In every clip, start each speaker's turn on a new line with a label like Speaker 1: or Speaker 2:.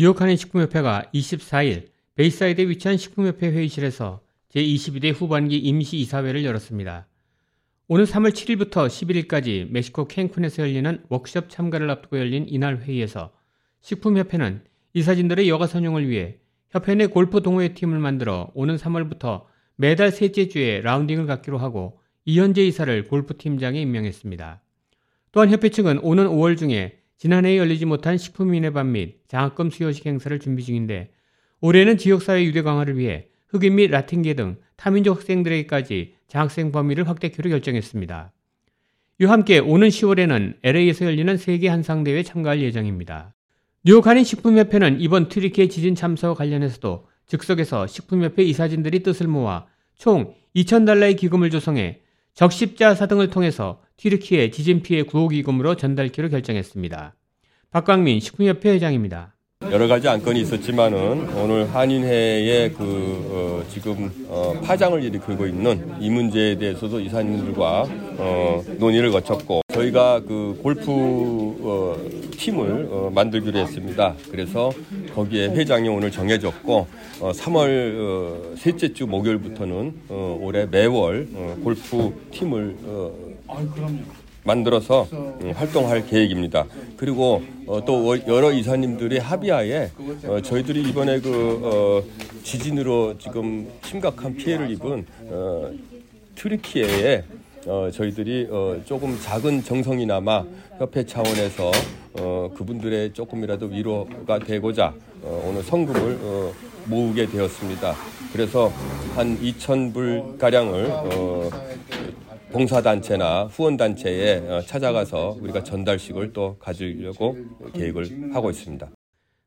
Speaker 1: 뉴욕 한인 식품협회가 24일 베이사이드에 위치한 식품협회 회의실에서 제22대 후반기 임시이사회를 열었습니다. 오는 3월 7일부터 11일까지 멕시코 캔쿤에서 열리는 워크숍 참가를 앞두고 열린 이날 회의에서 식품협회는 이사진들의 여가 선용을 위해 협회 내 골프 동호회 팀을 만들어 오는 3월부터 매달 셋째 주에 라운딩을 갖기로 하고 이현재 이사를 골프팀장에 임명했습니다. 또한 협회 측은 오는 5월 중에 지난해에 열리지 못한 식품인회반 및 장학금 수여식 행사를 준비 중인데 올해는 지역사회 유대 강화를 위해 흑인 및 라틴계 등 타민족 학생들에게까지 장학생 범위를 확대키로 결정했습니다. 이와 함께 오는 10월에는 LA에서 열리는 세계 한상대회에 참가할 예정입니다. 뉴욕 한인 식품협회는 이번 트리키의 지진 참사와 관련해서도 즉석에서 식품협회 이사진들이 뜻을 모아 총 2,000달러의 기금을 조성해 적십자사 등을 통해서 튀르키의 지진 피해 구호 기금으로 전달키로 결정했습니다. 박광민 식품협회 회장입니다.
Speaker 2: 여러 가지 안건이 있었지만은 오늘 한인회의 그 어, 지금 어, 파장을 일으키고 있는 이 문제에 대해서도 이사님들과 어, 논의를 거쳤고 저희가 그 골프 어, 팀을 어, 만들기로 했습니다. 그래서 거기에 회장이 오늘 정해졌고 3월 셋째 주 목요일부터는 올해 매월 골프 팀을 만들어서 음, 활동할 계획입니다. 그리고 어, 또 여러 이사님들의 합의하에 어, 저희들이 이번에 그 어, 지진으로 지금 심각한 피해를 입은 트리키에 저희들이 조금 작은 정성이나마 협회 차원에서 그분들의 조금이라도 위로가 되고자 오늘 성금을 모으게 되었습니다. 그래서 한 2,000불 가량을 봉사단체나 후원단체에 어, 찾아가서 우리가 전달식을 또 가지려고 계획을 하고 있습니다.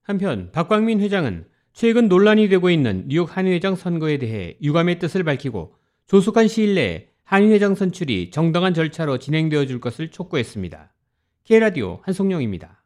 Speaker 1: 한편 박광민 회장은 최근 논란이 되고 있는 뉴욕 한의회장 선거에 대해 유감의 뜻을 밝히고 조속한 시일 내에 한의회장 선출이 정당한 절차로 진행되어 줄 것을 촉구했습니다. K라디오 한송영입니다.